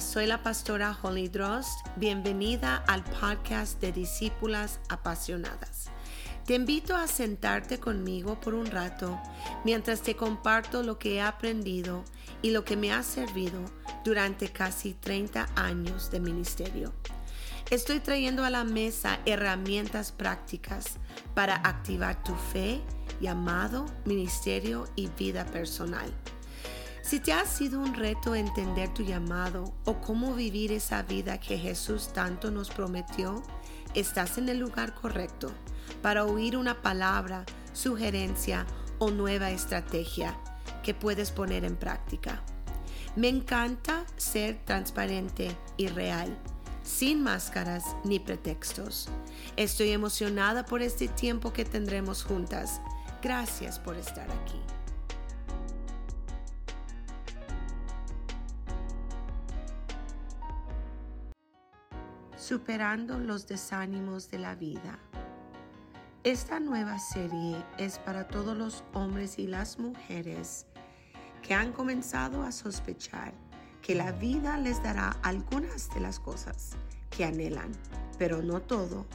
Soy la pastora Holly Drost. Bienvenida al podcast de Discípulas Apasionadas. Te invito a sentarte conmigo por un rato mientras te comparto lo que he aprendido y lo que me ha servido durante casi 30 años de ministerio. Estoy trayendo a la mesa herramientas prácticas para activar tu fe, llamado, ministerio y vida personal. Si te ha sido un reto entender tu llamado o cómo vivir esa vida que Jesús tanto nos prometió, estás en el lugar correcto para oír una palabra, sugerencia o nueva estrategia que puedes poner en práctica. Me encanta ser transparente y real, sin máscaras ni pretextos. Estoy emocionada por este tiempo que tendremos juntas. Gracias por estar aquí. Superando los desánimos de la vida. Esta nueva serie es para todos los hombres y las mujeres que han comenzado a sospechar que la vida les dará algunas de las cosas que anhelan, pero no todo,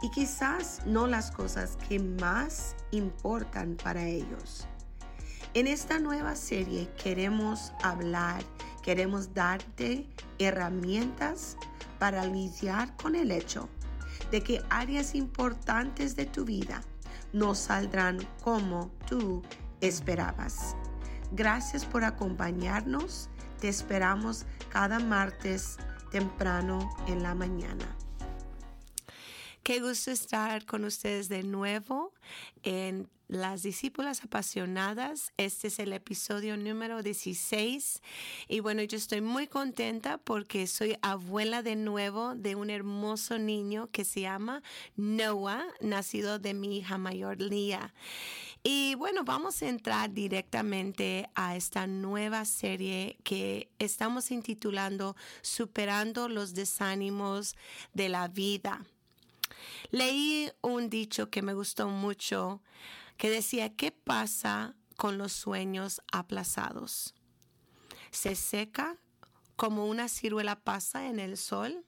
y quizás no las cosas que más importan para ellos. En esta nueva serie queremos hablar, queremos darte herramientas para lidiar con el hecho de que áreas importantes de tu vida no saldrán como tú esperabas. Gracias por acompañarnos. Te esperamos cada martes temprano en la mañana. Qué gusto estar con ustedes de nuevo en Las Discípulas Apasionadas. Este es el episodio número 16 y bueno, yo estoy muy contenta porque soy abuela de nuevo de un hermoso niño que se llama Noah, nacido de mi hija mayor Lía. Y bueno, vamos a entrar directamente a esta nueva serie que estamos intitulando Superando los desánimos de la vida. Leí un dicho que me gustó mucho que decía, ¿qué pasa con los sueños aplazados? ¿Se seca como una ciruela pasa en el sol?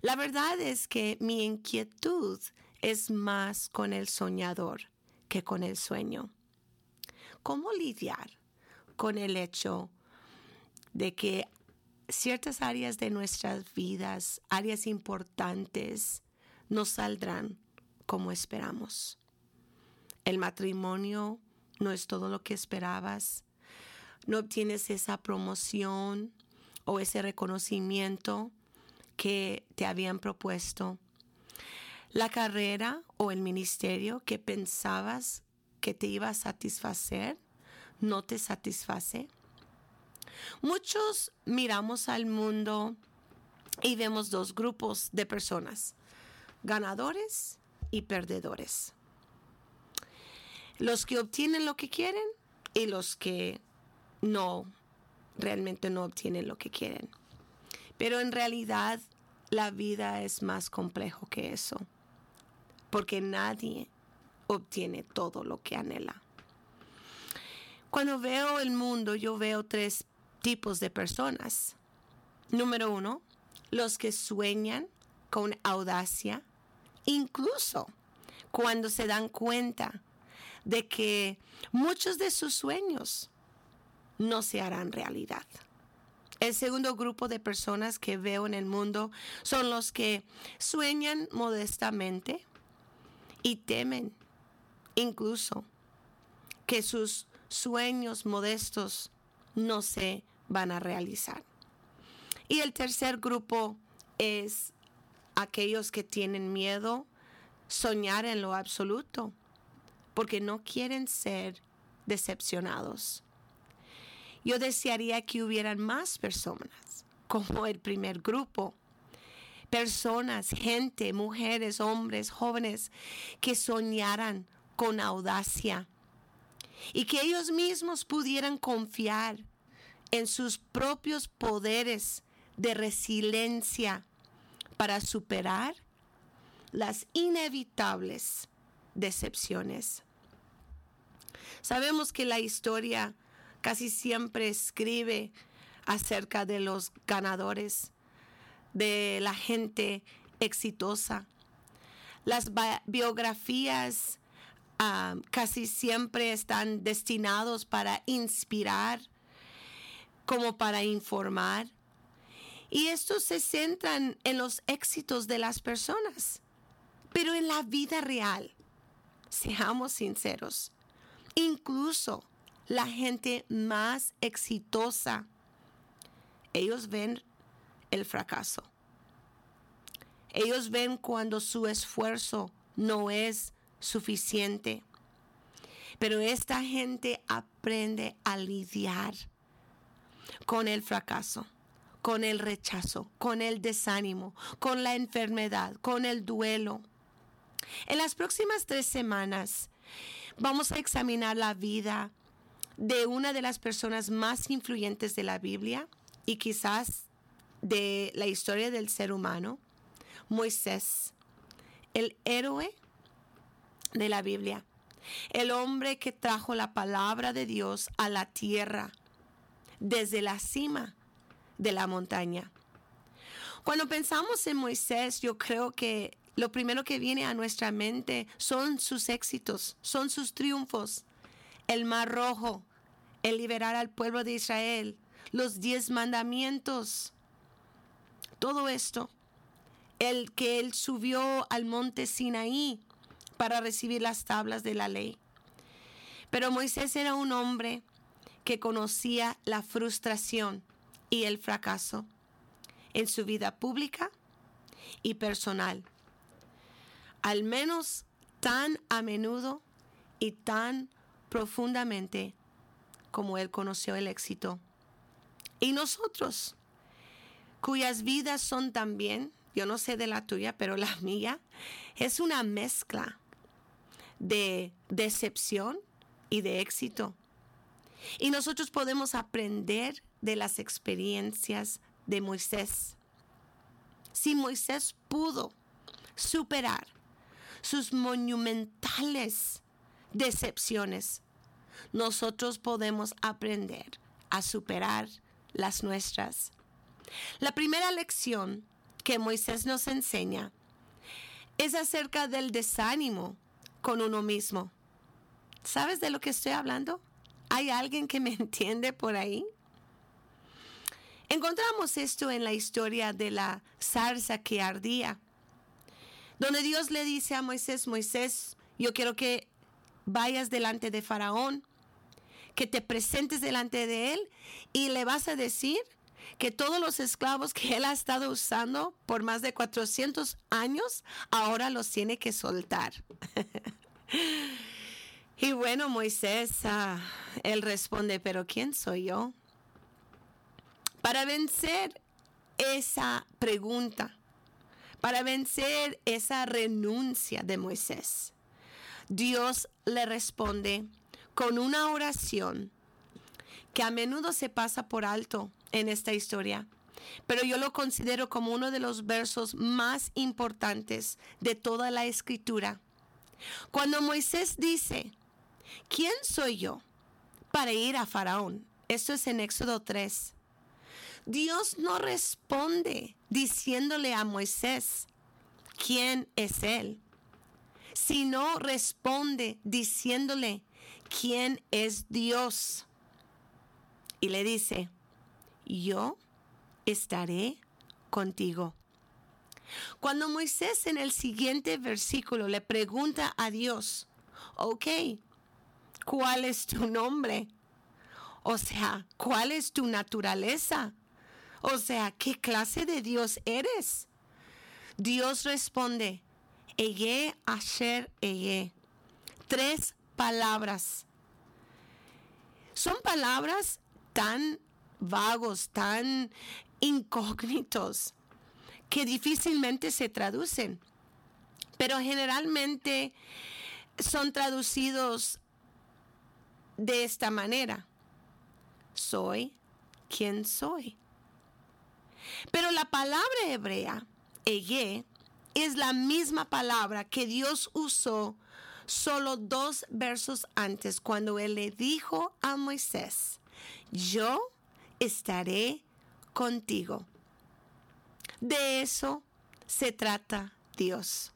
La verdad es que mi inquietud es más con el soñador que con el sueño. ¿Cómo lidiar con el hecho de que ciertas áreas de nuestras vidas, áreas importantes, no saldrán como esperamos. El matrimonio no es todo lo que esperabas. No obtienes esa promoción o ese reconocimiento que te habían propuesto. La carrera o el ministerio que pensabas que te iba a satisfacer no te satisface. Muchos miramos al mundo y vemos dos grupos de personas ganadores y perdedores. Los que obtienen lo que quieren y los que no, realmente no obtienen lo que quieren. Pero en realidad la vida es más complejo que eso, porque nadie obtiene todo lo que anhela. Cuando veo el mundo, yo veo tres tipos de personas. Número uno, los que sueñan con audacia incluso cuando se dan cuenta de que muchos de sus sueños no se harán realidad. El segundo grupo de personas que veo en el mundo son los que sueñan modestamente y temen incluso que sus sueños modestos no se van a realizar. Y el tercer grupo es aquellos que tienen miedo soñar en lo absoluto, porque no quieren ser decepcionados. Yo desearía que hubieran más personas como el primer grupo. Personas, gente, mujeres, hombres, jóvenes que soñaran con audacia y que ellos mismos pudieran confiar en sus propios poderes de resiliencia para superar las inevitables decepciones. Sabemos que la historia casi siempre escribe acerca de los ganadores, de la gente exitosa. Las biografías ah, casi siempre están destinados para inspirar, como para informar. Y estos se centran en los éxitos de las personas. Pero en la vida real, seamos sinceros, incluso la gente más exitosa, ellos ven el fracaso. Ellos ven cuando su esfuerzo no es suficiente. Pero esta gente aprende a lidiar con el fracaso, con el rechazo, con el desánimo, con la enfermedad, con el duelo. En las próximas tres semanas vamos a examinar la vida de una de las personas más influyentes de la Biblia y quizás de la historia del ser humano, Moisés, el héroe de la Biblia, el hombre que trajo la palabra de Dios a la tierra desde la cima de la montaña. Cuando pensamos en Moisés, yo creo que lo primero que viene a nuestra mente son sus éxitos, son sus triunfos. El mar rojo, el liberar al pueblo de Israel, los diez mandamientos, todo esto. El que él subió al monte Sinaí para recibir las tablas de la ley. Pero Moisés era un hombre que conocía la frustración y el fracaso en su vida pública y personal al menos tan a menudo y tan profundamente como Él conoció el éxito. Y nosotros, cuyas vidas son también, yo no sé de la tuya, pero la mía, es una mezcla de decepción y de éxito. Y nosotros podemos aprender de las experiencias de Moisés. Si Moisés pudo superar sus monumentales decepciones, nosotros podemos aprender a superar las nuestras. La primera lección que Moisés nos enseña es acerca del desánimo con uno mismo. ¿Sabes de lo que estoy hablando? ¿Hay alguien que me entiende por ahí? Encontramos esto en la historia de la zarza que ardía donde Dios le dice a Moisés, Moisés, yo quiero que vayas delante de Faraón, que te presentes delante de él y le vas a decir que todos los esclavos que él ha estado usando por más de 400 años, ahora los tiene que soltar. y bueno, Moisés, ah, él responde, pero ¿quién soy yo? Para vencer esa pregunta, para vencer esa renuncia de Moisés. Dios le responde con una oración que a menudo se pasa por alto en esta historia, pero yo lo considero como uno de los versos más importantes de toda la escritura. Cuando Moisés dice, ¿quién soy yo para ir a Faraón? Esto es en Éxodo 3. Dios no responde diciéndole a Moisés quién es Él, sino responde diciéndole quién es Dios. Y le dice, yo estaré contigo. Cuando Moisés en el siguiente versículo le pregunta a Dios, ok, ¿cuál es tu nombre? O sea, ¿cuál es tu naturaleza? O sea, ¿qué clase de Dios eres? Dios responde, Eye, Asher, Eye. Tres palabras. Son palabras tan vagos, tan incógnitos, que difícilmente se traducen. Pero generalmente son traducidos de esta manera. Soy quien soy. Pero la palabra hebrea, eye, es la misma palabra que Dios usó solo dos versos antes cuando Él le dijo a Moisés, yo estaré contigo. De eso se trata Dios.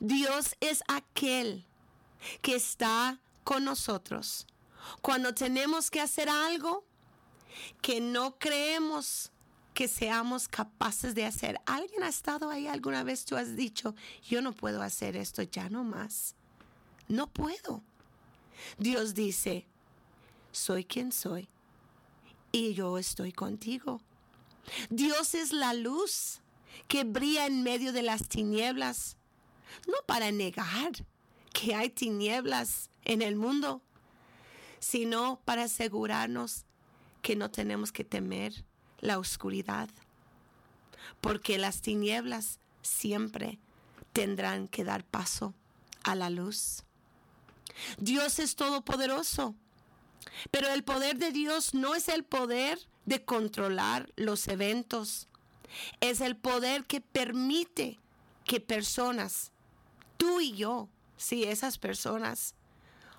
Dios es aquel que está con nosotros. Cuando tenemos que hacer algo que no creemos que seamos capaces de hacer. ¿Alguien ha estado ahí alguna vez? Tú has dicho, yo no puedo hacer esto ya no más. No puedo. Dios dice, soy quien soy y yo estoy contigo. Dios es la luz que brilla en medio de las tinieblas, no para negar que hay tinieblas en el mundo, sino para asegurarnos que no tenemos que temer la oscuridad, porque las tinieblas siempre tendrán que dar paso a la luz. Dios es todopoderoso, pero el poder de Dios no es el poder de controlar los eventos, es el poder que permite que personas, tú y yo, si esas personas,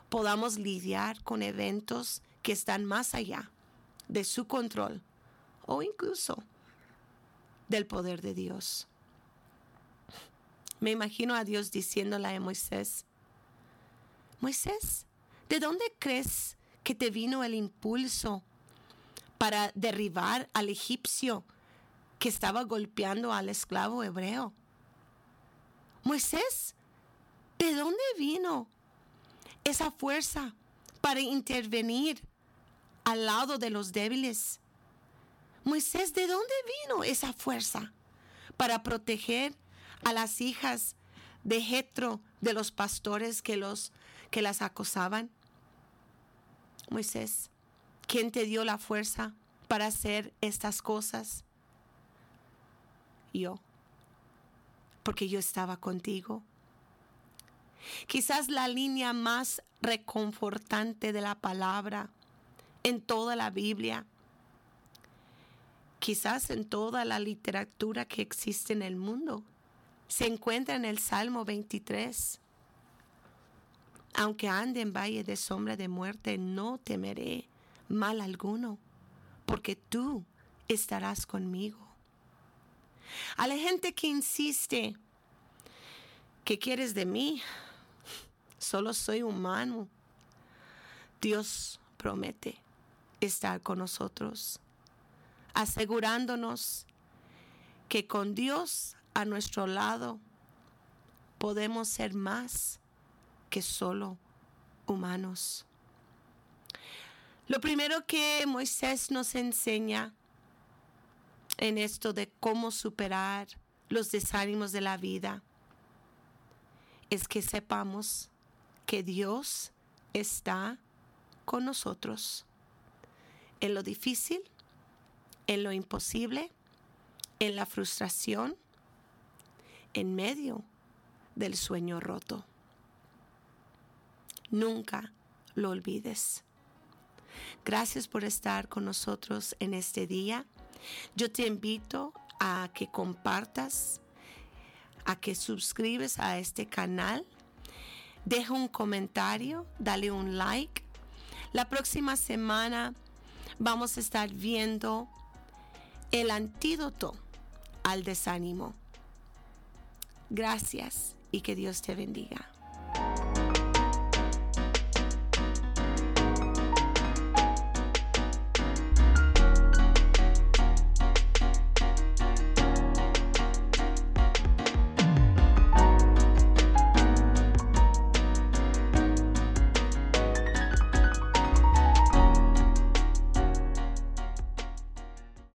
podamos lidiar con eventos que están más allá de su control o incluso del poder de Dios. Me imagino a Dios diciéndole a Moisés, Moisés, ¿de dónde crees que te vino el impulso para derribar al egipcio que estaba golpeando al esclavo hebreo? Moisés, ¿de dónde vino esa fuerza para intervenir al lado de los débiles? Moisés, ¿de dónde vino esa fuerza para proteger a las hijas de Jetro, de los pastores que, los, que las acosaban? Moisés, ¿quién te dio la fuerza para hacer estas cosas? Yo, porque yo estaba contigo. Quizás la línea más reconfortante de la palabra en toda la Biblia quizás en toda la literatura que existe en el mundo. Se encuentra en el Salmo 23. Aunque ande en valle de sombra de muerte, no temeré mal alguno, porque tú estarás conmigo. A la gente que insiste, ¿qué quieres de mí? Solo soy humano. Dios promete estar con nosotros asegurándonos que con Dios a nuestro lado podemos ser más que solo humanos. Lo primero que Moisés nos enseña en esto de cómo superar los desánimos de la vida es que sepamos que Dios está con nosotros en lo difícil en lo imposible, en la frustración, en medio del sueño roto. Nunca lo olvides. Gracias por estar con nosotros en este día. Yo te invito a que compartas, a que suscribes a este canal, deja un comentario, dale un like. La próxima semana vamos a estar viendo el antídoto al desánimo. Gracias y que Dios te bendiga.